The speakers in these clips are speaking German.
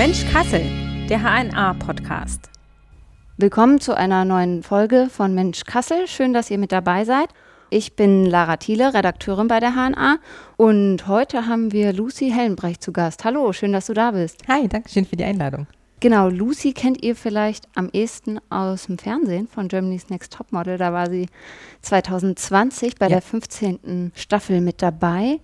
Mensch Kassel, der HNA-Podcast. Willkommen zu einer neuen Folge von Mensch Kassel. Schön, dass ihr mit dabei seid. Ich bin Lara Thiele, Redakteurin bei der HNA und heute haben wir Lucy Hellenbrecht zu Gast. Hallo, schön, dass du da bist. Hi, danke schön für die Einladung. Genau, Lucy kennt ihr vielleicht am ehesten aus dem Fernsehen von Germany's Next Topmodel. Da war sie 2020 bei ja. der 15. Staffel mit dabei.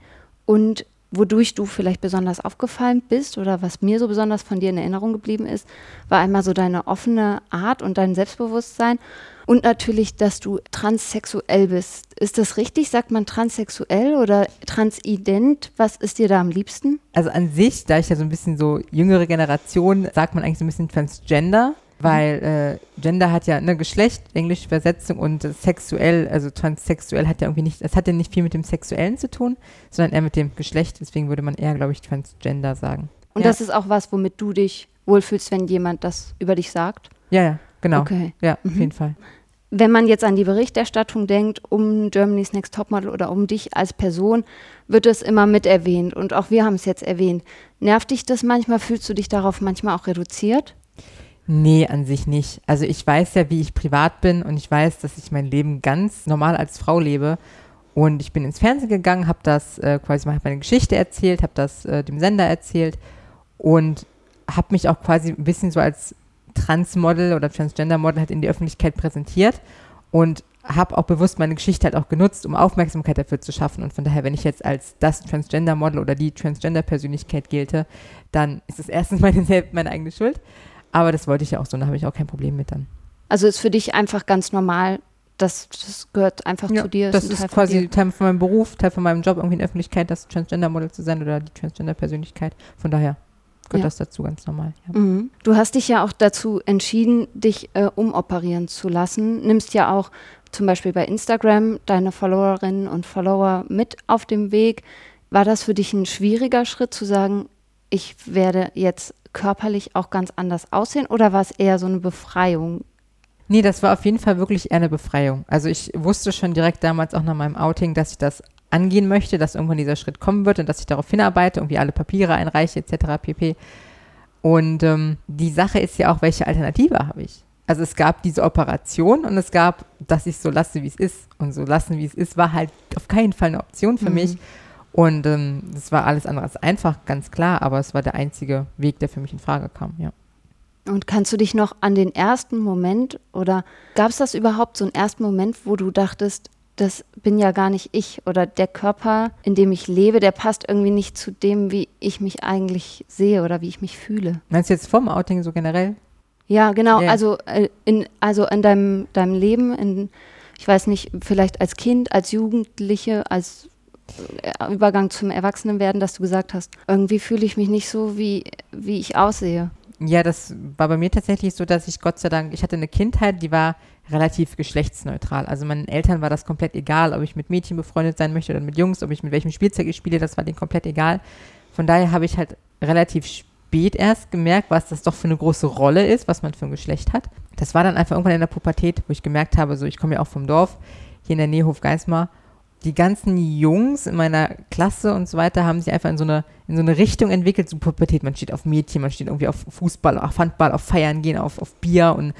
Und wodurch du vielleicht besonders aufgefallen bist oder was mir so besonders von dir in Erinnerung geblieben ist, war einmal so deine offene Art und dein Selbstbewusstsein und natürlich, dass du transsexuell bist. Ist das richtig? Sagt man transsexuell oder transident? Was ist dir da am liebsten? Also an sich, da ich ja so ein bisschen so jüngere Generation, sagt man eigentlich so ein bisschen Transgender weil äh, Gender hat ja eine Geschlecht, englische Übersetzung und äh, sexuell, also transsexuell hat ja irgendwie nicht, das hat ja nicht viel mit dem Sexuellen zu tun, sondern eher mit dem Geschlecht. Deswegen würde man eher, glaube ich, Transgender sagen. Und ja. das ist auch was, womit du dich wohlfühlst, wenn jemand das über dich sagt? Ja, ja, genau. Okay. Ja, mhm. auf jeden Fall. Wenn man jetzt an die Berichterstattung denkt, um Germany's Next Topmodel oder um dich als Person, wird es immer mit erwähnt. Und auch wir haben es jetzt erwähnt. Nervt dich das manchmal? Fühlst du dich darauf manchmal auch reduziert? Nee, an sich nicht. Also ich weiß ja, wie ich privat bin und ich weiß, dass ich mein Leben ganz normal als Frau lebe. Und ich bin ins Fernsehen gegangen, habe das äh, quasi mal meine Geschichte erzählt, habe das äh, dem Sender erzählt und habe mich auch quasi ein bisschen so als Transmodel oder Transgender-Model halt in die Öffentlichkeit präsentiert und habe auch bewusst meine Geschichte halt auch genutzt, um Aufmerksamkeit dafür zu schaffen. Und von daher, wenn ich jetzt als das Transgender-Model oder die Transgender-Persönlichkeit gelte, dann ist es erstens meine, meine eigene Schuld. Aber das wollte ich ja auch so, da habe ich auch kein Problem mit dann. Also ist für dich einfach ganz normal, das, das gehört einfach ja, zu dir. Das, ist, ist quasi Teil von meinem Beruf, Teil von meinem Job, irgendwie in der Öffentlichkeit, das Transgender-Model zu sein oder die Transgender-Persönlichkeit. Von daher gehört ja. das dazu ganz normal. Ja. Mhm. Du hast dich ja auch dazu entschieden, dich äh, umoperieren zu lassen. Nimmst ja auch zum Beispiel bei Instagram deine Followerinnen und Follower mit auf dem Weg. War das für dich ein schwieriger Schritt zu sagen, ich werde jetzt körperlich auch ganz anders aussehen oder war es eher so eine Befreiung? Nee, das war auf jeden Fall wirklich eher eine Befreiung. Also ich wusste schon direkt damals auch nach meinem Outing, dass ich das angehen möchte, dass irgendwann dieser Schritt kommen wird und dass ich darauf hinarbeite, irgendwie alle Papiere einreiche etc. pp. Und ähm, die Sache ist ja auch, welche Alternative habe ich? Also es gab diese Operation und es gab, dass ich so lasse, wie es ist. Und so lassen, wie es ist, war halt auf keinen Fall eine Option für mhm. mich. Und ähm, das war alles andere als einfach, ganz klar, aber es war der einzige Weg, der für mich in Frage kam, ja. Und kannst du dich noch an den ersten Moment oder gab es das überhaupt so einen ersten Moment, wo du dachtest, das bin ja gar nicht ich oder der Körper, in dem ich lebe, der passt irgendwie nicht zu dem, wie ich mich eigentlich sehe oder wie ich mich fühle? Meinst du jetzt vom Outing so generell? Ja, genau. Yeah. Also, äh, in, also in deinem, deinem Leben, in, ich weiß nicht, vielleicht als Kind, als Jugendliche, als Übergang zum Erwachsenenwerden, dass du gesagt hast, irgendwie fühle ich mich nicht so, wie, wie ich aussehe. Ja, das war bei mir tatsächlich so, dass ich Gott sei Dank, ich hatte eine Kindheit, die war relativ geschlechtsneutral. Also meinen Eltern war das komplett egal, ob ich mit Mädchen befreundet sein möchte oder mit Jungs, ob ich mit welchem Spielzeug ich spiele, das war denen komplett egal. Von daher habe ich halt relativ spät erst gemerkt, was das doch für eine große Rolle ist, was man für ein Geschlecht hat. Das war dann einfach irgendwann in der Pubertät, wo ich gemerkt habe, so ich komme ja auch vom Dorf, hier in der Nähe Hofgeismar die ganzen Jungs in meiner Klasse und so weiter haben sich einfach in so eine, in so eine Richtung entwickelt, so Pubertät. Man steht auf Mädchen, man steht irgendwie auf Fußball, auf Handball, auf Feiern gehen, auf, auf Bier und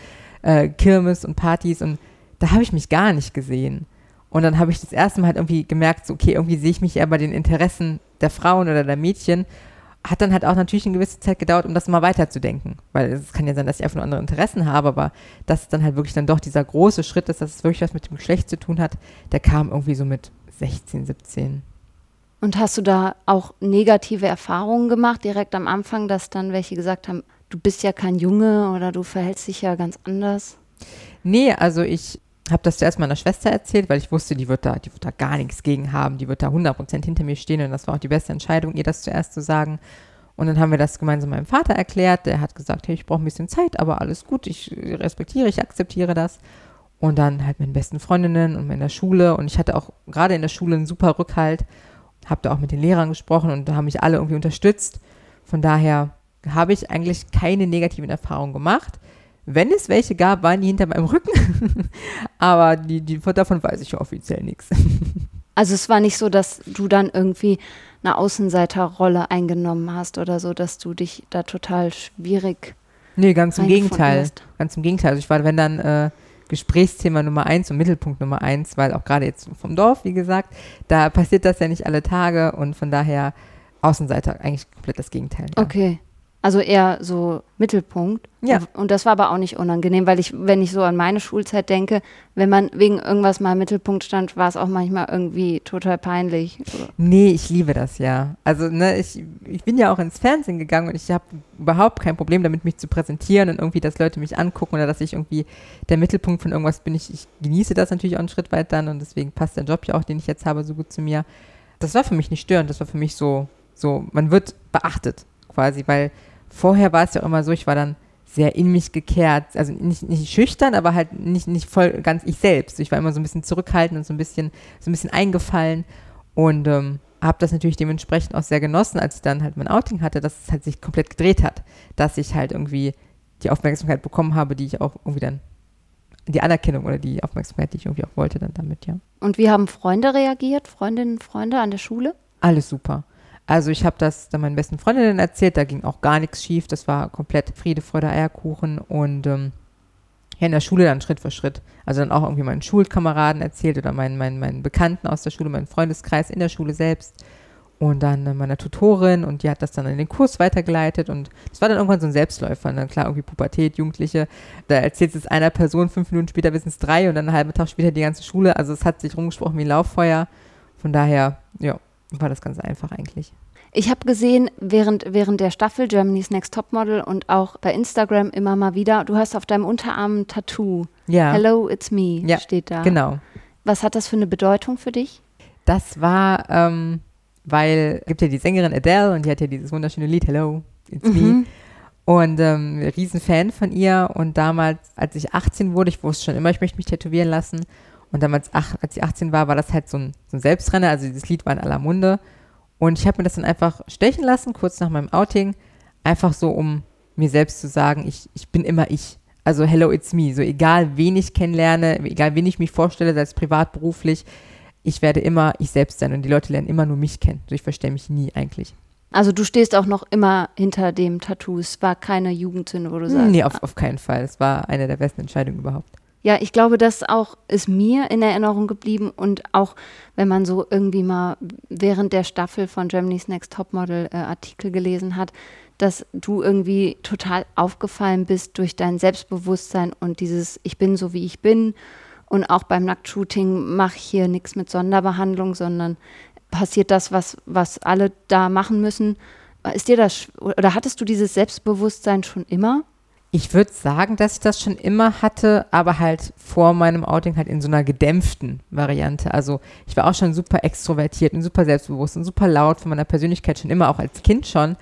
äh, Kirmes und Partys und da habe ich mich gar nicht gesehen. Und dann habe ich das erste Mal halt irgendwie gemerkt, so, okay, irgendwie sehe ich mich eher bei den Interessen der Frauen oder der Mädchen hat dann halt auch natürlich eine gewisse Zeit gedauert, um das mal weiterzudenken. Weil es kann ja sein, dass ich einfach nur andere Interessen habe, aber dass es dann halt wirklich dann doch dieser große Schritt ist, dass es wirklich was mit dem Geschlecht zu tun hat, der kam irgendwie so mit 16, 17. Und hast du da auch negative Erfahrungen gemacht, direkt am Anfang, dass dann welche gesagt haben, du bist ja kein Junge oder du verhältst dich ja ganz anders? Nee, also ich habe das zuerst meiner Schwester erzählt, weil ich wusste, die wird da, die wird da gar nichts gegen haben, die wird da 100% hinter mir stehen und das war auch die beste Entscheidung, ihr das zuerst zu sagen. Und dann haben wir das gemeinsam meinem Vater erklärt, der hat gesagt, hey, ich brauche ein bisschen Zeit, aber alles gut, ich respektiere, ich akzeptiere das. Und dann halt mit den besten Freundinnen und in der Schule und ich hatte auch gerade in der Schule einen super Rückhalt, habe da auch mit den Lehrern gesprochen und da haben mich alle irgendwie unterstützt. Von daher habe ich eigentlich keine negativen Erfahrungen gemacht. Wenn es welche gab, waren die hinter meinem Rücken. Aber die, die, davon weiß ich offiziell nichts. Also es war nicht so, dass du dann irgendwie eine Außenseiterrolle eingenommen hast oder so, dass du dich da total schwierig. Nee, ganz im Gegenteil. hast. Ganz im Gegenteil. Also ich war, wenn dann äh, Gesprächsthema Nummer eins und Mittelpunkt Nummer eins, weil auch gerade jetzt vom Dorf, wie gesagt, da passiert das ja nicht alle Tage und von daher Außenseiter eigentlich komplett das Gegenteil. Ja. Okay. Also eher so Mittelpunkt. Ja. Und das war aber auch nicht unangenehm, weil ich, wenn ich so an meine Schulzeit denke, wenn man wegen irgendwas mal im Mittelpunkt stand, war es auch manchmal irgendwie total peinlich. Nee, ich liebe das ja. Also, ne, ich, ich bin ja auch ins Fernsehen gegangen und ich habe überhaupt kein Problem damit, mich zu präsentieren und irgendwie, dass Leute mich angucken oder dass ich irgendwie der Mittelpunkt von irgendwas bin. Ich, ich genieße das natürlich auch einen Schritt weit dann und deswegen passt der Job ja auch, den ich jetzt habe, so gut zu mir. Das war für mich nicht störend, das war für mich so, so, man wird beachtet quasi, weil vorher war es ja immer so, ich war dann sehr in mich gekehrt, also nicht, nicht schüchtern, aber halt nicht, nicht voll ganz ich selbst. Ich war immer so ein bisschen zurückhaltend und so ein bisschen, so ein bisschen eingefallen und ähm, habe das natürlich dementsprechend auch sehr genossen, als ich dann halt mein Outing hatte, dass es halt sich komplett gedreht hat, dass ich halt irgendwie die Aufmerksamkeit bekommen habe, die ich auch irgendwie dann, die Anerkennung oder die Aufmerksamkeit, die ich irgendwie auch wollte dann damit, ja. Und wie haben Freunde reagiert? Freundinnen, Freunde an der Schule? Alles super. Also ich habe das dann meinen besten Freundinnen erzählt, da ging auch gar nichts schief, das war komplett Friede, Freude, Eierkuchen und ähm, ja, in der Schule dann Schritt für Schritt. Also dann auch irgendwie meinen Schulkameraden erzählt oder meinen, meinen, meinen Bekannten aus der Schule, meinen Freundeskreis in der Schule selbst und dann äh, meiner Tutorin und die hat das dann in den Kurs weitergeleitet und es war dann irgendwann so ein Selbstläufer. Und dann klar, irgendwie Pubertät, Jugendliche, da erzählt es einer Person, fünf Minuten später wissen es drei und dann einen halben Tag später die ganze Schule. Also es hat sich rumgesprochen wie Lauffeuer. Von daher, ja, war das ganz einfach eigentlich. Ich habe gesehen, während, während der Staffel Germany's Next Topmodel und auch bei Instagram immer mal wieder, du hast auf deinem Unterarm ein Tattoo. Ja, Hello, it's me Ja, steht da. genau. Was hat das für eine Bedeutung für dich? Das war, ähm, weil gibt ja die Sängerin Adele und die hat ja dieses wunderschöne Lied Hello, it's me. Mhm. Und ähm, Riesenfan von ihr. Und damals, als ich 18 wurde, ich wusste schon immer, ich möchte mich tätowieren lassen. Und damals, ach, als ich 18 war, war das halt so ein, so ein Selbstrenner. Also dieses Lied war in aller Munde. Und ich habe mir das dann einfach stechen lassen, kurz nach meinem Outing. Einfach so, um mir selbst zu sagen, ich, ich bin immer ich. Also hello, it's me. So egal, wen ich kennenlerne, egal, wen ich mich vorstelle, sei es privat, beruflich, ich werde immer ich selbst sein und die Leute lernen immer nur mich kennen. Also ich verstehe mich nie eigentlich. Also du stehst auch noch immer hinter dem Tattoo. Es war keine Jugendsünde, wo du sagst. Nee, auf, auf keinen Fall. Es war eine der besten Entscheidungen überhaupt. Ja, ich glaube, das auch ist mir in Erinnerung geblieben und auch wenn man so irgendwie mal während der Staffel von Germany's Next Topmodel äh, Artikel gelesen hat, dass du irgendwie total aufgefallen bist durch dein Selbstbewusstsein und dieses Ich bin so wie ich bin und auch beim Nacktshooting mache ich hier nichts mit Sonderbehandlung, sondern passiert das, was, was alle da machen müssen. Ist dir das oder hattest du dieses Selbstbewusstsein schon immer? Ich würde sagen, dass ich das schon immer hatte, aber halt vor meinem Outing halt in so einer gedämpften Variante. Also ich war auch schon super extrovertiert und super selbstbewusst und super laut von meiner Persönlichkeit schon immer, auch als Kind schon.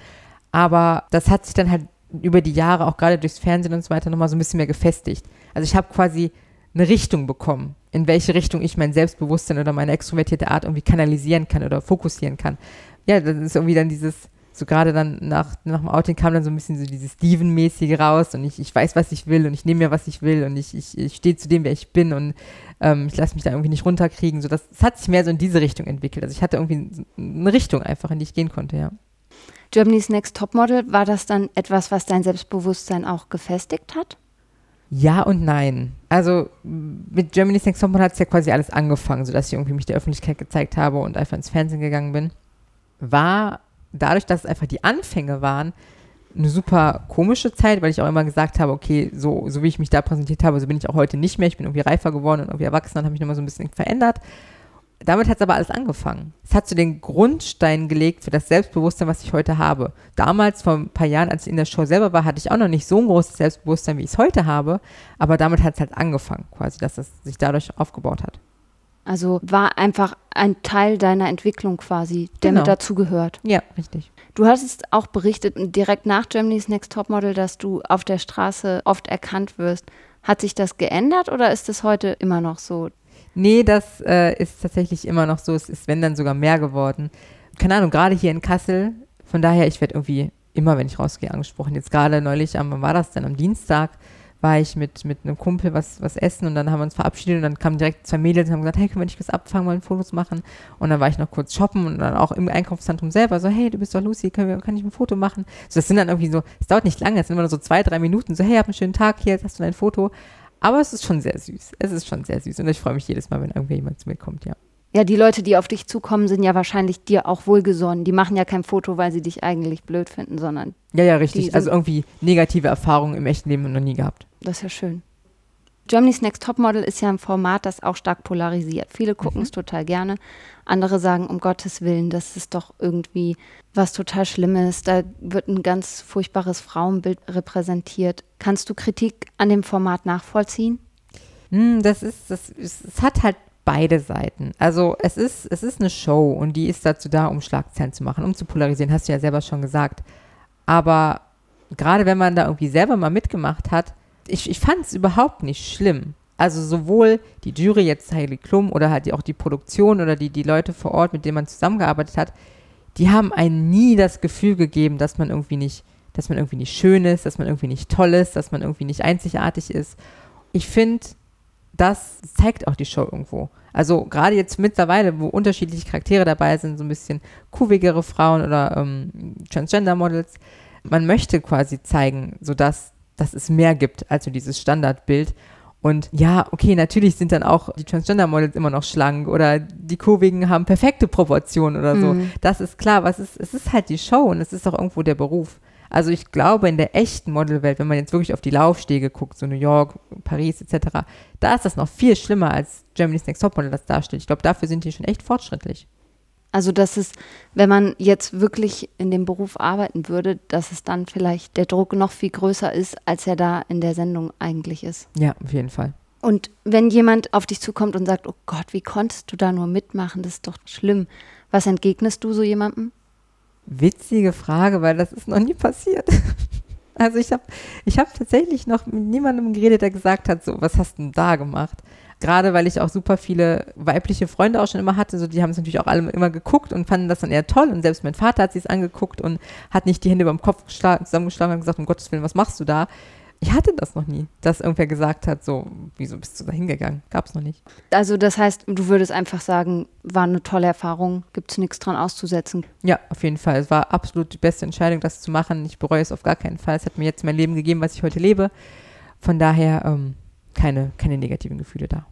Aber das hat sich dann halt über die Jahre, auch gerade durchs Fernsehen und so weiter, nochmal so ein bisschen mehr gefestigt. Also ich habe quasi eine Richtung bekommen, in welche Richtung ich mein Selbstbewusstsein oder meine extrovertierte Art irgendwie kanalisieren kann oder fokussieren kann. Ja, das ist irgendwie dann dieses, so gerade dann nach, nach dem Outing kam dann so ein bisschen so dieses Steven-mäßige raus und ich, ich weiß, was ich will und ich nehme mir, was ich will und ich, ich, ich stehe zu dem, wer ich bin und ähm, ich lasse mich da irgendwie nicht runterkriegen. So, das, das hat sich mehr so in diese Richtung entwickelt. Also ich hatte irgendwie eine Richtung einfach, in die ich gehen konnte, ja. Germany's Next Topmodel, war das dann etwas, was dein Selbstbewusstsein auch gefestigt hat? Ja und nein. Also mit Germany's Next Topmodel hat es ja quasi alles angefangen, sodass ich irgendwie mich der Öffentlichkeit gezeigt habe und einfach ins Fernsehen gegangen bin. War dadurch, dass es einfach die Anfänge waren, eine super komische Zeit, weil ich auch immer gesagt habe, okay, so, so wie ich mich da präsentiert habe, so bin ich auch heute nicht mehr. Ich bin irgendwie reifer geworden und irgendwie erwachsen und habe mich nochmal so ein bisschen verändert. Damit hat es aber alles angefangen. Es hat so den Grundstein gelegt für das Selbstbewusstsein, was ich heute habe. Damals, vor ein paar Jahren, als ich in der Show selber war, hatte ich auch noch nicht so ein großes Selbstbewusstsein, wie ich es heute habe. Aber damit hat es halt angefangen, quasi, dass es sich dadurch aufgebaut hat. Also war einfach ein Teil deiner Entwicklung quasi, der Genau. mit dazugehört. Ja, richtig. Du hast auch berichtet, direkt nach Germany's Next Topmodel, dass du auf der Straße oft erkannt wirst. Hat sich das geändert oder ist es heute immer noch so? Nee, das äh, ist tatsächlich immer noch so. Es ist, wenn dann sogar mehr geworden. Keine Ahnung, gerade hier in Kassel. Von daher, ich werde irgendwie immer, wenn ich rausgehe, angesprochen. Jetzt gerade neulich, am, wann war das denn? Am Dienstag war ich mit, mit einem Kumpel was, was essen und dann haben wir uns verabschiedet und dann kamen direkt zwei Mädels und haben gesagt, hey, können wir nicht was abfangen, mal Fotos machen? Und dann war ich noch kurz shoppen und dann auch im Einkaufszentrum selber so, hey, du bist doch Lucy, können wir, kann ich ein Foto machen? So, das sind dann irgendwie so, es dauert nicht lange, es sind immer nur so zwei, drei Minuten, so, hey, hab einen schönen Tag, hier, jetzt hast du dein Foto. Aber es ist schon sehr süß. Es ist schon sehr süß und ich freue mich jedes Mal, wenn irgendwie jemand zu mir kommt, ja. Ja, die Leute, die auf dich zukommen, sind ja wahrscheinlich dir auch wohlgesonnen. Die machen ja kein Foto, weil sie dich eigentlich blöd finden, sondern. Ja, ja, richtig. Also irgendwie negative Erfahrungen im echten Leben noch nie gehabt. Das ist ja schön. Germany's Next Topmodel ist ja ein Format, das auch stark polarisiert. Viele gucken mhm. es total gerne. Andere sagen, um Gottes Willen, das ist doch irgendwie was total Schlimmes. Da wird ein ganz furchtbares Frauenbild repräsentiert. Kannst du Kritik an dem Format nachvollziehen? Hm, das ist, das, es hat halt beide Seiten. Also es ist, es ist eine Show und die ist dazu da, um Schlagzeilen zu machen, um zu polarisieren, hast du ja selber schon gesagt. Aber gerade wenn man da irgendwie selber mal mitgemacht hat, ich, ich fand es überhaupt nicht schlimm. Also sowohl die Jury, jetzt Heidi Klum oder halt auch die Produktion oder die, die Leute vor Ort, mit denen man zusammengearbeitet hat, die haben einem nie das Gefühl gegeben, dass man irgendwie nicht, dass man irgendwie nicht schön ist, dass man irgendwie nicht toll ist, dass man irgendwie nicht einzigartig ist. Ich finde, das zeigt auch die Show irgendwo. Also gerade jetzt mittlerweile, wo unterschiedliche Charaktere dabei sind, so ein bisschen kuhwegere Frauen oder ähm, Transgender-Models, man möchte quasi zeigen, sodass dass es mehr gibt als so dieses Standardbild. Und ja, okay, natürlich sind dann auch die Transgender-Models immer noch schlank oder die Kurvigen haben perfekte Proportionen oder so. Mhm. Das ist klar, aber es ist, es ist halt die Show und es ist auch irgendwo der Beruf. Also ich glaube, in der echten Modelwelt, wenn man jetzt wirklich auf die Laufstege guckt, so New York, Paris etc., da ist das noch viel schlimmer als Germany's Next Topmodel das darstellt. Ich glaube, dafür sind die schon echt fortschrittlich. Also, dass es, wenn man jetzt wirklich in dem Beruf arbeiten würde, dass es dann vielleicht der Druck noch viel größer ist, als er da in der Sendung eigentlich ist. Ja, auf jeden Fall. Und wenn jemand auf dich zukommt und sagt, oh Gott, wie konntest du da nur mitmachen, das ist doch schlimm. Was entgegnest du so jemandem? Witzige Frage, weil das ist noch nie passiert. Also ich habe ich hab tatsächlich noch mit niemandem geredet, der gesagt hat, so, was hast du denn da gemacht? Gerade weil ich auch super viele weibliche Freunde auch schon immer hatte, so die haben es natürlich auch alle immer geguckt und fanden das dann eher toll. Und selbst mein Vater hat sich es angeguckt und hat nicht die Hände über dem Kopf zusammengeschlagen und gesagt, um Gottes Willen, was machst du da? Ich hatte das noch nie, dass irgendwer gesagt hat, so, wieso bist du da hingegangen? Gab es noch nicht. Also das heißt, du würdest einfach sagen, war eine tolle Erfahrung, gibt es nichts dran auszusetzen. Ja, auf jeden Fall. Es war absolut die beste Entscheidung, das zu machen. Ich bereue es auf gar keinen Fall. Es hat mir jetzt mein Leben gegeben, was ich heute lebe. Von daher ähm, keine, keine negativen Gefühle da.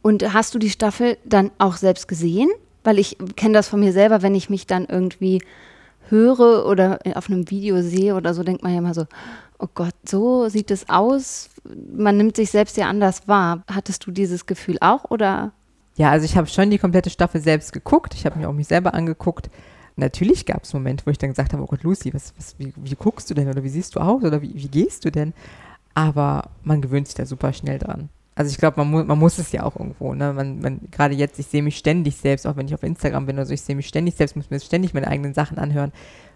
Und hast du die Staffel dann auch selbst gesehen? Weil ich kenne das von mir selber, wenn ich mich dann irgendwie höre oder auf einem Video sehe oder so, denkt man ja immer so, oh Gott, so sieht es aus. Man nimmt sich selbst ja anders wahr. Hattest du dieses Gefühl auch oder? Ja, also ich habe schon die komplette Staffel selbst geguckt. Ich habe mir auch mich selber angeguckt. Natürlich gab es Momente, wo ich dann gesagt habe, oh Gott, Lucy, was, was, wie, wie, guckst du denn oder wie siehst du aus oder wie, wie gehst du denn? Aber man gewöhnt sich da super schnell dran also ich glaube, man, mu man muss es ja auch irgendwo, ne? Man, man, gerade jetzt, ich sehe mich ständig selbst, auch wenn ich auf Instagram bin oder so, ich sehe mich ständig selbst, muss mir ständig meine eigenen Sachen anhören.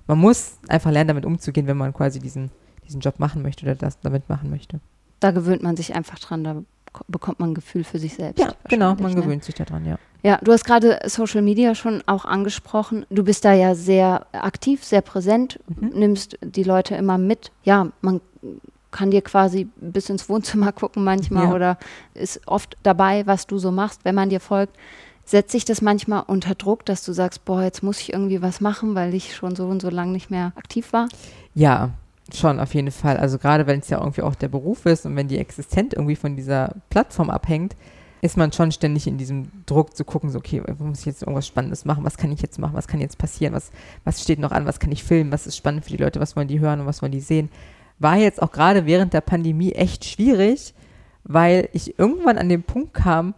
Man muss einfach lernen, damit umzugehen, wenn man quasi diesen, diesen Job machen möchte oder das damit machen möchte. Da gewöhnt man sich einfach dran, da bekommt man ein Gefühl für sich selbst. Ja, genau, man ne? gewöhnt sich daran, ja. Ja, du hast gerade Social Media schon auch angesprochen. Du bist da ja sehr aktiv, sehr präsent, mhm. nimmst die Leute immer mit. Ja, man kann dir quasi bis ins Wohnzimmer gucken manchmal ja. oder ist oft dabei, was du so machst, wenn man dir folgt. Setzt sich das manchmal unter Druck, dass du sagst, boah, jetzt muss ich irgendwie was machen, weil ich schon so und so lange nicht mehr aktiv war? Ja, schon, auf jeden Fall. Also gerade wenn es ja irgendwie auch der Beruf ist und wenn die Existenz irgendwie von dieser Plattform abhängt, ist man schon ständig in diesem Druck zu gucken, so, okay, muss ich jetzt irgendwas Spannendes machen, was kann ich jetzt machen, was kann jetzt passieren, was, was steht noch an, was kann ich filmen, was ist spannend für die Leute, was wollen die hören und was wollen die sehen? War jetzt auch gerade während der Pandemie echt schwierig, weil ich irgendwann an den Punkt kam,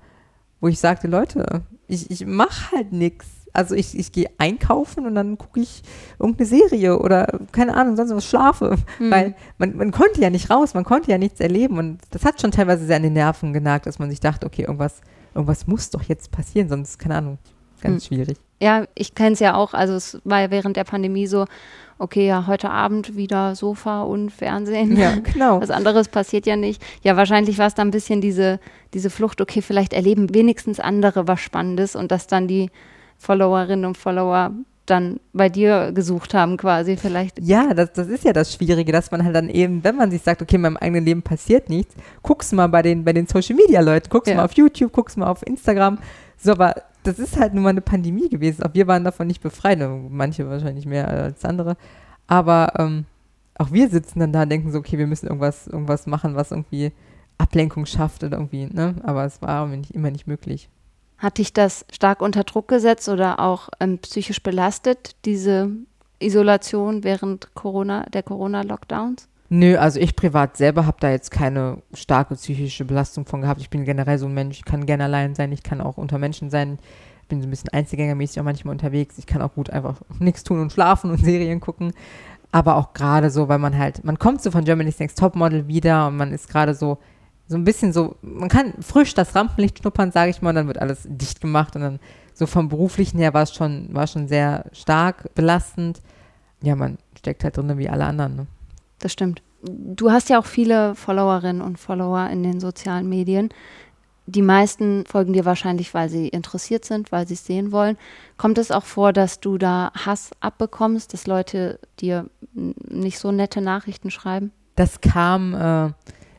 wo ich sagte, Leute, ich, ich mache halt nichts. Also ich, ich gehe einkaufen und dann gucke ich irgendeine Serie oder keine Ahnung, sonst was schlafe. Mhm. Weil man, man konnte ja nicht raus, man konnte ja nichts erleben. Und das hat schon teilweise sehr an den Nerven genagt, dass man sich dachte, okay, irgendwas, irgendwas muss doch jetzt passieren, sonst, keine Ahnung, ganz mhm. schwierig. Ja, ich kenne es ja auch. Also es war ja während der Pandemie so, okay, ja, heute Abend wieder Sofa und Fernsehen. Ja, genau. Was anderes passiert ja nicht. Ja, wahrscheinlich war es dann ein bisschen diese, diese Flucht, okay, vielleicht erleben wenigstens andere was Spannendes und dass dann die Followerinnen und Follower dann bei dir gesucht haben quasi vielleicht. Ja, das, das ist ja das Schwierige, dass man halt dann eben, wenn man sich sagt, okay, in meinem eigenen Leben passiert nichts, guckst du mal bei den, bei den Social Media Leuten, guckst ja. mal auf YouTube, guckst mal auf Instagram. So, aber das ist halt nun mal eine Pandemie gewesen. Auch wir waren davon nicht befreit, manche wahrscheinlich mehr als andere. Aber ähm, auch wir sitzen dann da und denken so, okay, wir müssen irgendwas, irgendwas machen, was irgendwie Ablenkung schafft oder irgendwie, ne? Aber es war immer nicht möglich. Hat dich das stark unter Druck gesetzt oder auch ähm, psychisch belastet, diese Isolation während Corona, der Corona-Lockdowns? Nö, also ich privat selber habe da jetzt keine starke psychische Belastung von gehabt. Ich bin generell so ein Mensch, ich kann gerne allein sein, ich kann auch unter Menschen sein. Ich bin so ein bisschen einzelgängermäßig auch manchmal unterwegs. Ich kann auch gut einfach nichts tun und schlafen und Serien gucken. Aber auch gerade so, weil man halt, man kommt so von Germany's Next Topmodel wieder und man ist gerade so, so ein bisschen so, man kann frisch das Rampenlicht schnuppern, sage ich mal, und dann wird alles dicht gemacht und dann so vom beruflichen her war es schon, war schon sehr stark belastend. Ja, man steckt halt drin wie alle anderen. Ne? Das stimmt. Du hast ja auch viele Followerinnen und Follower in den sozialen Medien. Die meisten folgen dir wahrscheinlich, weil sie interessiert sind, weil sie es sehen wollen. Kommt es auch vor, dass du da Hass abbekommst, dass Leute dir nicht so nette Nachrichten schreiben? Das kam äh,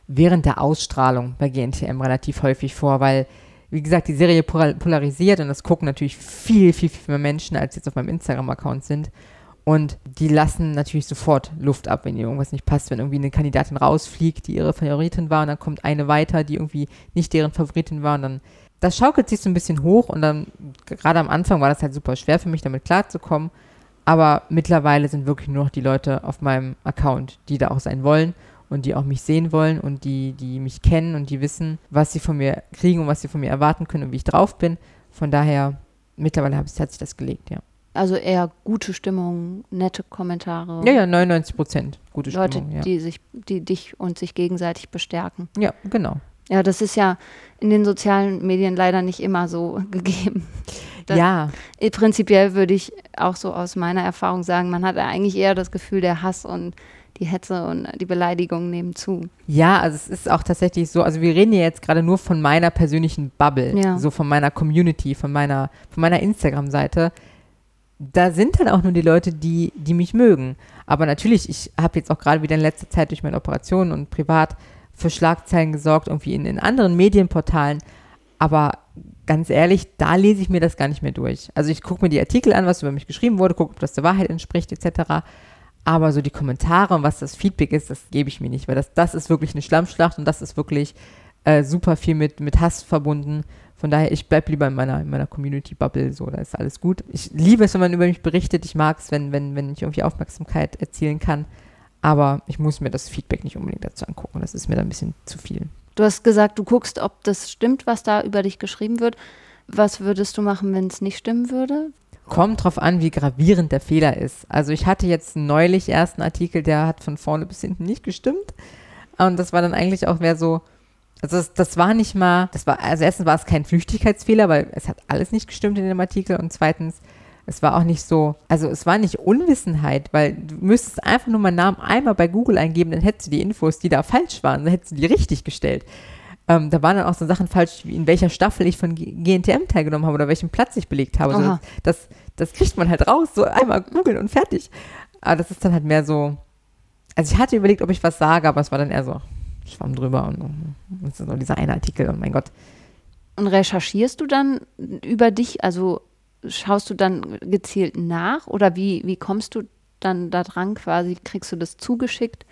während der Ausstrahlung bei GNTM relativ häufig vor, weil, wie gesagt, die Serie polarisiert und das gucken natürlich viel, viel, viel mehr Menschen, als jetzt auf meinem Instagram-Account sind. Und die lassen natürlich sofort Luft ab, wenn irgendwas nicht passt. Wenn irgendwie eine Kandidatin rausfliegt, die ihre Favoritin war, und dann kommt eine weiter, die irgendwie nicht deren Favoritin war. Und dann, das schaukelt sich so ein bisschen hoch. Und dann, gerade am Anfang war das halt super schwer für mich, damit klarzukommen. Aber mittlerweile sind wirklich nur noch die Leute auf meinem Account, die da auch sein wollen und die auch mich sehen wollen und die, die mich kennen und die wissen, was sie von mir kriegen und was sie von mir erwarten können und wie ich drauf bin. Von daher, mittlerweile hat sich das gelegt, ja. Also eher gute Stimmung, nette Kommentare. Ja, ja, 99 Prozent gute Leute, Stimmung. Leute, die sich, die dich und sich gegenseitig bestärken. Ja, genau. Ja, das ist ja in den sozialen Medien leider nicht immer so gegeben. Das, ja. Prinzipiell würde ich auch so aus meiner Erfahrung sagen, man hat eigentlich eher das Gefühl, der Hass und die Hetze und die Beleidigungen nehmen zu. Ja, also es ist auch tatsächlich so, also wir reden ja jetzt gerade nur von meiner persönlichen Bubble, ja. so von meiner Community, von meiner, von meiner Instagram-Seite. Da sind dann auch nur die Leute, die, die mich mögen. Aber natürlich, ich habe jetzt auch gerade wieder in letzter Zeit durch meine Operationen und privat für Schlagzeilen gesorgt, irgendwie in, in anderen Medienportalen. Aber ganz ehrlich, da lese ich mir das gar nicht mehr durch. Also ich gucke mir die Artikel an, was über mich geschrieben wurde, gucke, ob das der Wahrheit entspricht, etc. Aber so die Kommentare und was das Feedback ist, das gebe ich mir nicht, weil das, das ist wirklich eine Schlammschlacht und das ist wirklich äh, super viel mit, mit Hass verbunden. Von daher, ich bleibe lieber in meiner, in meiner Community-Bubble, so, da ist alles gut. Ich liebe es, wenn man über mich berichtet. Ich mag es, wenn, wenn, wenn ich irgendwie Aufmerksamkeit erzielen kann. Aber ich muss mir das Feedback nicht unbedingt dazu angucken. Das ist mir dann ein bisschen zu viel. Du hast gesagt, du guckst, ob das stimmt, was da über dich geschrieben wird. Was würdest du machen, wenn es nicht stimmen würde? Kommt drauf an, wie gravierend der Fehler ist. Also ich hatte jetzt neulich erst einen Artikel, der hat von vorne bis hinten nicht gestimmt. Und das war dann eigentlich auch mehr so, also das, das, war nicht mal, das war, also erstens war es kein Flüchtigkeitsfehler, weil es hat alles nicht gestimmt in dem Artikel und zweitens, es war auch nicht so, also es war nicht Unwissenheit, weil du müsstest einfach nur meinen Namen einmal bei Google eingeben, dann hättest du die Infos, die da falsch waren, dann hättest du die richtig gestellt. Ähm, da waren dann auch so Sachen falsch, wie in welcher Staffel ich von GNTM teilgenommen habe oder welchen Platz ich belegt habe. Also das, das kriegt man halt raus, so einmal googeln und fertig. Aber das ist dann halt mehr so, also ich hatte überlegt, ob ich was sage, aber es war dann eher so, schwamm drüber und, und so dieser eine Artikel und mein Gott. Und recherchierst du dann über dich, also schaust du dann gezielt nach oder wie, wie kommst du dann da dran quasi? Kriegst du das zugeschickt?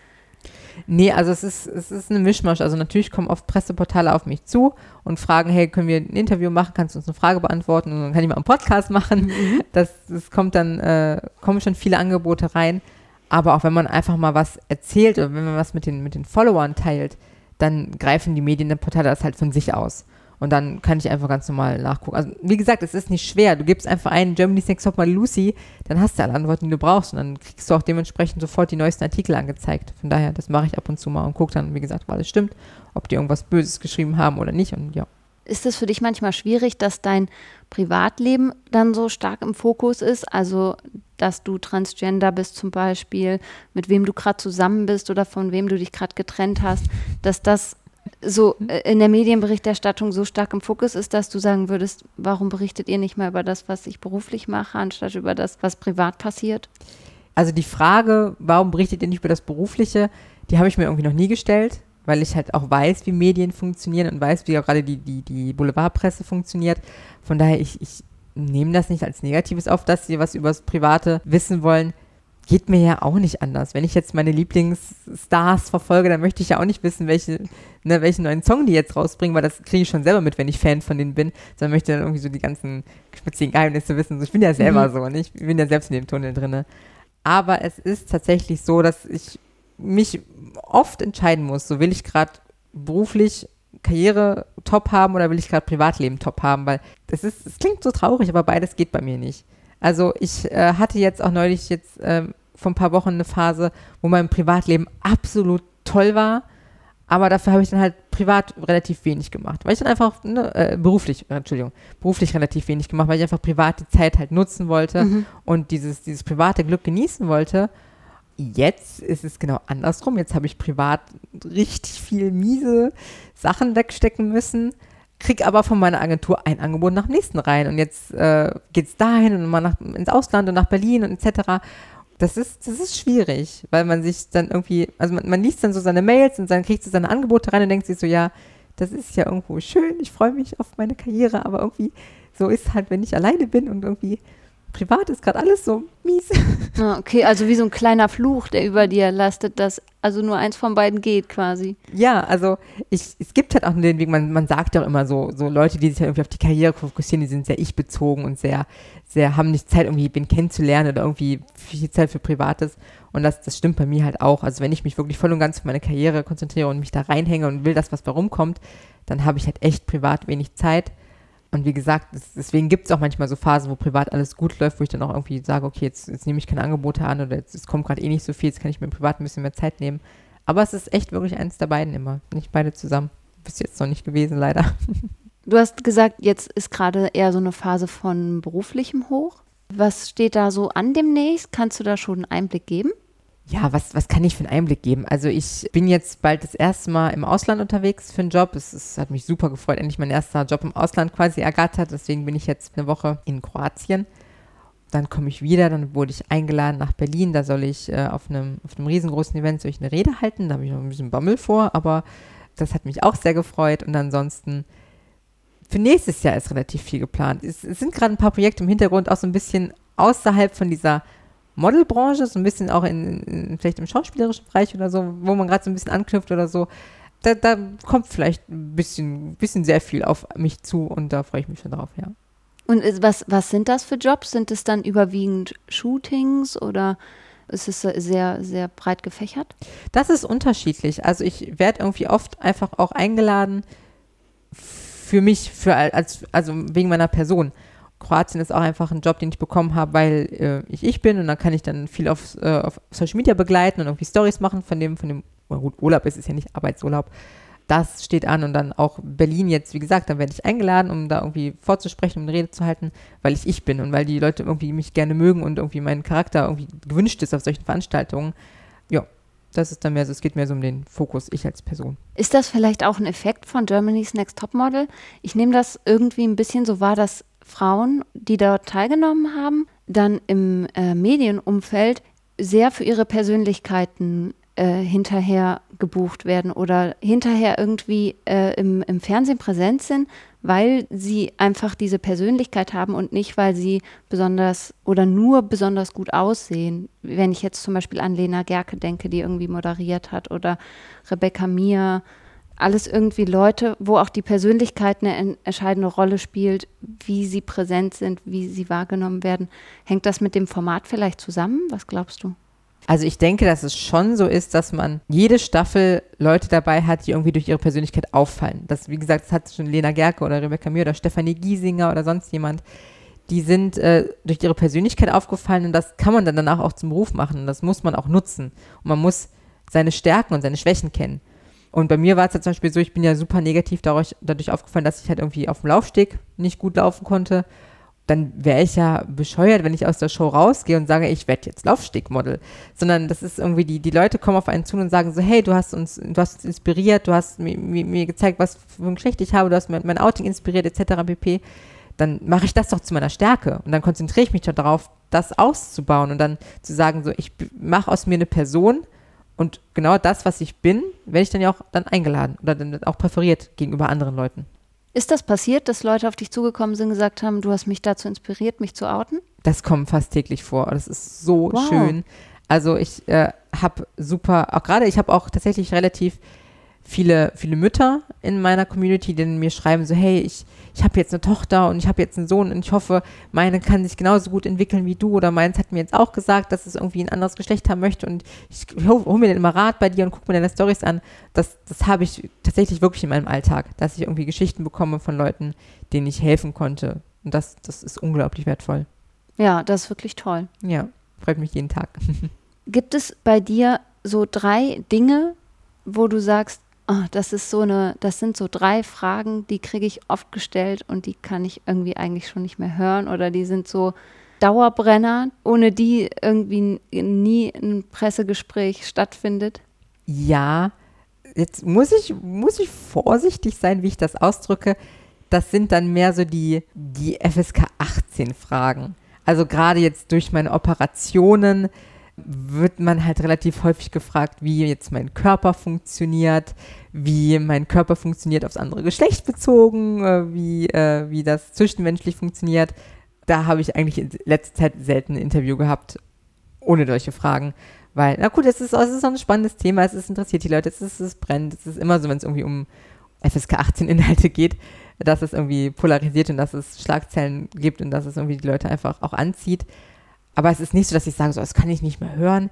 Nee, also es ist, es ist eine Mischmasch. Also natürlich kommen oft Presseportale auf mich zu und fragen, hey, können wir ein Interview machen? Kannst du uns eine Frage beantworten? Und dann kann ich mal einen Podcast machen. Mhm. Das, das kommt dann, äh, kommen schon viele Angebote rein. Aber auch wenn man einfach mal was erzählt oder wenn man was mit den, mit den Followern teilt, dann greifen die Medienportale das halt von sich aus. Und dann kann ich einfach ganz normal nachgucken. Also, wie gesagt, es ist nicht schwer. Du gibst einfach ein Germany's Next Top mal Lucy, dann hast du alle Antworten, die du brauchst. Und dann kriegst du auch dementsprechend sofort die neuesten Artikel angezeigt. Von daher, das mache ich ab und zu mal und gucke dann, wie gesagt, ob alles stimmt, ob die irgendwas Böses geschrieben haben oder nicht. Und ja. Ist es für dich manchmal schwierig, dass dein Privatleben dann so stark im Fokus ist? Also, dass du Transgender bist zum Beispiel, mit wem du gerade zusammen bist oder von wem du dich gerade getrennt hast, dass das so äh, in der Medienberichterstattung so stark im Fokus ist, dass du sagen würdest, warum berichtet ihr nicht mehr über das, was ich beruflich mache, anstatt über das, was privat passiert? Also die Frage, warum berichtet ihr nicht über das Berufliche, die habe ich mir irgendwie noch nie gestellt, weil ich halt auch weiß, wie Medien funktionieren und weiß, wie auch gerade die, die, die Boulevardpresse funktioniert. Von daher, ich, ich nehme das nicht als Negatives auf, dass sie was über das Private wissen wollen. Geht mir ja auch nicht anders. Wenn ich jetzt meine Lieblingsstars verfolge, dann möchte ich ja auch nicht wissen, welche, ne, welchen neuen Song die jetzt rausbringen, weil das kriege ich schon selber mit, wenn ich Fan von denen bin. Sondern möchte dann irgendwie so die ganzen speziellen Geheimnisse wissen. ich bin ja selber mhm. so und ich bin ja selbst in dem Tunnel drin. Aber es ist tatsächlich so, dass ich mich oft entscheiden muss, so will ich gerade beruflich Karriere top haben oder will ich gerade Privatleben top haben, weil das ist, es klingt so traurig, aber beides geht bei mir nicht. Also ich äh, hatte jetzt auch neulich jetzt äh, vor ein paar Wochen eine Phase, wo mein Privatleben absolut toll war, aber dafür habe ich dann halt privat relativ wenig gemacht, weil ich dann einfach, ne, äh, beruflich, Entschuldigung, beruflich relativ wenig gemacht, weil ich einfach privat die Zeit halt nutzen wollte mhm. und dieses, dieses private Glück genießen wollte Jetzt ist es genau andersrum. Jetzt habe ich privat richtig viel miese Sachen wegstecken müssen, krieg aber von meiner Agentur ein Angebot nach dem nächsten rein. Und jetzt äh, geht es dahin und mal nach, ins Ausland und nach Berlin und etc. Das ist, das ist schwierig, weil man sich dann irgendwie, also man, man liest dann so seine Mails und dann kriegt so seine Angebote rein und denkt sich so, ja, das ist ja irgendwo schön, ich freue mich auf meine Karriere, aber irgendwie so ist halt, wenn ich alleine bin und irgendwie privat ist gerade alles so mies. Ah, okay, also wie so ein kleiner Fluch, der über dir lastet, dass also nur eins von beiden geht quasi. Ja, also ich, es gibt halt auch den Weg, man, man sagt ja auch immer so, so Leute, die sich halt irgendwie auf die Karriere fokussieren, die sind sehr ich-bezogen und sehr, sehr, haben nicht Zeit, irgendwie wen kennenzulernen oder irgendwie viel Zeit für Privates. Und das, das stimmt bei mir halt auch. Also wenn ich mich wirklich voll und ganz auf meine Karriere konzentriere und mich da reinhänge und will, dass was bei rumkommt, dann habe ich halt echt privat wenig Zeit. Und wie gesagt, deswegen gibt es auch manchmal so Phasen, wo privat alles gut läuft, wo ich dann auch irgendwie sage, okay, jetzt, jetzt nehme ich keine Angebote an oder jetzt, es kommt gerade eh nicht so viel, jetzt kann ich mir privat ein bisschen mehr Zeit nehmen. Aber es ist echt wirklich eins der beiden immer, nicht beide zusammen. Bis jetzt noch nicht gewesen, leider. Du hast gesagt, jetzt ist gerade eher so eine Phase von beruflichem Hoch. Was steht da so an demnächst? Kannst du da schon einen Einblick geben? Ja, was, was kann ich für einen Einblick geben? Also ich bin jetzt bald das erste Mal im Ausland unterwegs für einen Job. Es, es hat mich super gefreut, endlich mein erster Job im Ausland quasi ergattert. Deswegen bin ich jetzt eine Woche in Kroatien. Dann komme ich wieder, dann wurde ich eingeladen nach Berlin. Da soll ich äh, auf, einem, auf einem riesengroßen Event soll ich eine Rede halten. Da habe ich noch ein bisschen Bammel vor, aber das hat mich auch sehr gefreut. Und ansonsten für nächstes Jahr ist relativ viel geplant. Es, es sind gerade ein paar Projekte im Hintergrund, auch so ein bisschen außerhalb von dieser Modelbranche, so ein bisschen auch in, in vielleicht im schauspielerischen Bereich oder so, wo man gerade so ein bisschen anknüpft oder so. Da, da kommt vielleicht ein bisschen, bisschen sehr viel auf mich zu und da freue ich mich schon drauf, ja. Und was, was sind das für Jobs? Sind es dann überwiegend Shootings oder ist es sehr, sehr breit gefächert? Das ist unterschiedlich. Also ich werde irgendwie oft einfach auch eingeladen für mich, für als, also wegen meiner Person. Kroatien ist auch einfach ein Job, den ich bekommen habe, weil äh, ich ich bin und dann kann ich dann viel auf, äh, auf Social Media begleiten und irgendwie Stories machen von dem, von dem, gut, Urlaub ist es ja nicht, Arbeitsurlaub. Das steht an und dann auch Berlin jetzt, wie gesagt, dann werde ich eingeladen, um da irgendwie vorzusprechen, um eine Rede zu halten, weil ich ich bin und weil die Leute irgendwie mich gerne mögen und irgendwie mein Charakter irgendwie gewünscht ist auf solchen Veranstaltungen. Ja, das ist dann mehr so, es geht mehr so um den Fokus, ich als Person. Ist das vielleicht auch ein Effekt von Germany's Next Topmodel? Ich nehme das irgendwie ein bisschen so wahr, dass Frauen, die dort teilgenommen haben, dann im äh, Medienumfeld sehr für ihre Persönlichkeiten äh, hinterher gebucht werden oder hinterher irgendwie äh, im, im Fernsehen präsent sind, weil sie einfach diese Persönlichkeit haben und nicht, weil sie besonders oder nur besonders gut aussehen. Wenn ich jetzt zum Beispiel an Lena Gerke denke, die irgendwie moderiert hat, oder Rebecca Mir alles irgendwie Leute, wo auch die Persönlichkeit eine entscheidende Rolle spielt, wie sie präsent sind, wie sie wahrgenommen werden. Hängt das mit dem Format vielleicht zusammen? Was glaubst du? Also ich denke, dass es schon so ist, dass man jede Staffel Leute dabei hat, die irgendwie durch ihre Persönlichkeit auffallen. Das, wie gesagt, das hat schon Lena Gerke oder Rebecca Mir oder Stefanie Giesinger oder sonst jemand. Die sind äh, durch ihre Persönlichkeit aufgefallen und das kann man dann danach auch zum Beruf machen. Und das muss man auch nutzen. Und man muss seine Stärken und seine Schwächen kennen. Und bei mir war es ja zum Beispiel so, ich bin ja super negativ dadurch, dadurch aufgefallen, dass ich halt irgendwie auf dem Laufsteg nicht gut laufen konnte. dann wäre ich ja bescheuert, wenn ich aus der Show rausgehe und sage, ich werde jetzt Laufstegmodel. Sondern das ist irgendwie, die, die Leute kommen auf einen zu und sagen so, hey, du hast uns, du hast uns inspiriert, du hast mir, mir, mir gezeigt, was für ein Geschlecht ich habe, du hast mein, mein Outing inspiriert, etc. pp. Dann mache ich das doch zu meiner Stärke. Und dann konzentriere ich mich darauf, das auszubauen und dann zu sagen, so, ich mache aus mir eine Person und genau das, was ich bin, werde ich dann ja auch dann eingeladen oder dann auch präferiert gegenüber anderen Leuten. Ist das passiert, dass Leute auf dich zugekommen sind und gesagt haben, du hast mich dazu inspiriert, mich zu outen? Das kommt fast täglich vor. Das ist so wow. schön. Also ich äh, habe super, auch gerade ich habe auch tatsächlich relativ viele, viele Mütter in meiner Community, die mir schreiben so, hey, ich, ich habe jetzt eine Tochter und ich habe jetzt einen Sohn und ich hoffe, meine kann sich genauso gut entwickeln wie du oder meins hat mir jetzt auch gesagt, dass es irgendwie ein anderes Geschlecht haben möchte und ich hole hol mir dann immer Rat bei dir und gucke mir deine Stories an. Das, das habe ich tatsächlich wirklich in meinem Alltag, dass ich irgendwie Geschichten bekomme von Leuten, denen ich helfen konnte. Und das, das ist unglaublich wertvoll. Ja, das ist wirklich toll. Ja, freut mich jeden Tag. Gibt es bei dir so drei Dinge, wo du sagst, Oh, das ist so eine, das sind so drei Fragen, die kriege ich oft gestellt und die kann ich irgendwie eigentlich schon nicht mehr hören oder die sind so Dauerbrenner, ohne die irgendwie nie ein Pressegespräch stattfindet. Ja, jetzt muss ich, muss ich vorsichtig sein, wie ich das ausdrücke. Das sind dann mehr so die, die FSK 18 Fragen. Also gerade jetzt durch meine Operationen wird man halt relativ häufig gefragt, wie jetzt mein Körper funktioniert, wie mein Körper funktioniert aufs andere Geschlecht bezogen, äh, wie, äh, wie das zwischenmenschlich funktioniert. Da habe ich eigentlich in letzter Zeit selten ein Interview gehabt, ohne solche Fragen. Weil, na gut, es ist, es ist auch ein spannendes Thema, es ist, interessiert die Leute, es, ist, es brennt, es ist immer so, wenn es irgendwie um FSK 18 Inhalte geht, dass es irgendwie polarisiert und dass es Schlagzeilen gibt und dass es irgendwie die Leute einfach auch anzieht. Aber es ist nicht so, dass ich sage, so, das kann ich nicht mehr hören.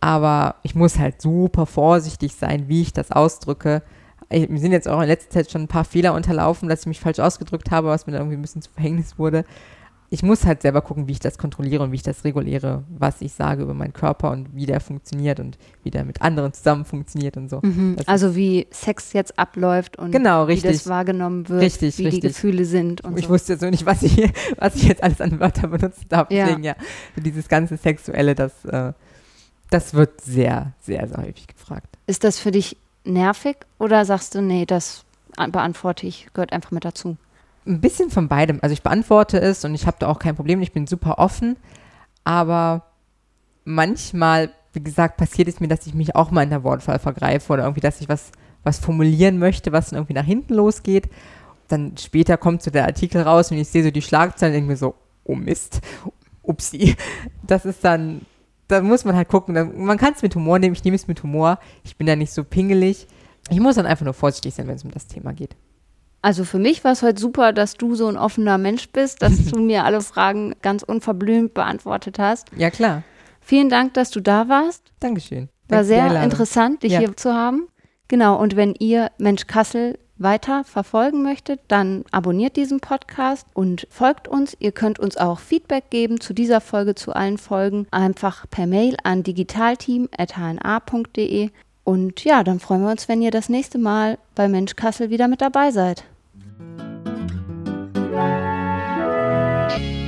Aber ich muss halt super vorsichtig sein, wie ich das ausdrücke. Mir sind jetzt auch in letzter Zeit schon ein paar Fehler unterlaufen, dass ich mich falsch ausgedrückt habe, was mir dann irgendwie ein bisschen zu Verhängnis wurde. Ich muss halt selber gucken, wie ich das kontrolliere und wie ich das reguliere, was ich sage über meinen Körper und wie der funktioniert und wie der mit anderen zusammen funktioniert und so. Mhm. Also wie Sex jetzt abläuft und genau, wie das wahrgenommen wird, richtig, wie richtig. die Gefühle sind. Und ich so. wusste jetzt so nicht, was ich, was ich jetzt alles an Wörtern benutzen darf. Ja. Deswegen ja, so dieses ganze Sexuelle, das, äh, das wird sehr, sehr, sehr häufig gefragt. Ist das für dich nervig oder sagst du, nee, das beantworte ich, gehört einfach mit dazu? Ein bisschen von beidem. Also ich beantworte es und ich habe da auch kein Problem. Ich bin super offen. Aber manchmal, wie gesagt, passiert es mir, dass ich mich auch mal in der Wortwahl vergreife oder irgendwie, dass ich was, was formulieren möchte, was dann irgendwie nach hinten losgeht. Dann später kommt so der Artikel raus und ich sehe so die Schlagzeilen mir so, oh Mist, upsi. Das ist dann, da muss man halt gucken. Man kann es mit Humor nehmen, ich nehme es mit Humor. Ich bin da nicht so pingelig. Ich muss dann einfach nur vorsichtig sein, wenn es um das Thema geht. Also für mich war es heute super, dass du so ein offener Mensch bist, dass du mir alle Fragen ganz unverblümt beantwortet hast. Ja, klar. Vielen Dank, dass du da warst. Dankeschön. War Danke sehr interessant, dich Ja. hier zu haben. Genau, und wenn ihr Mensch Kassel weiter verfolgen möchtet, dann abonniert diesen Podcast und folgt uns. Ihr könnt uns auch Feedback geben zu dieser Folge, zu allen Folgen, einfach per Mail an digitalteam.hna.de. Und ja, dann freuen wir uns, wenn ihr das nächste Mal bei Mensch Kassel wieder mit dabei seid. Bye.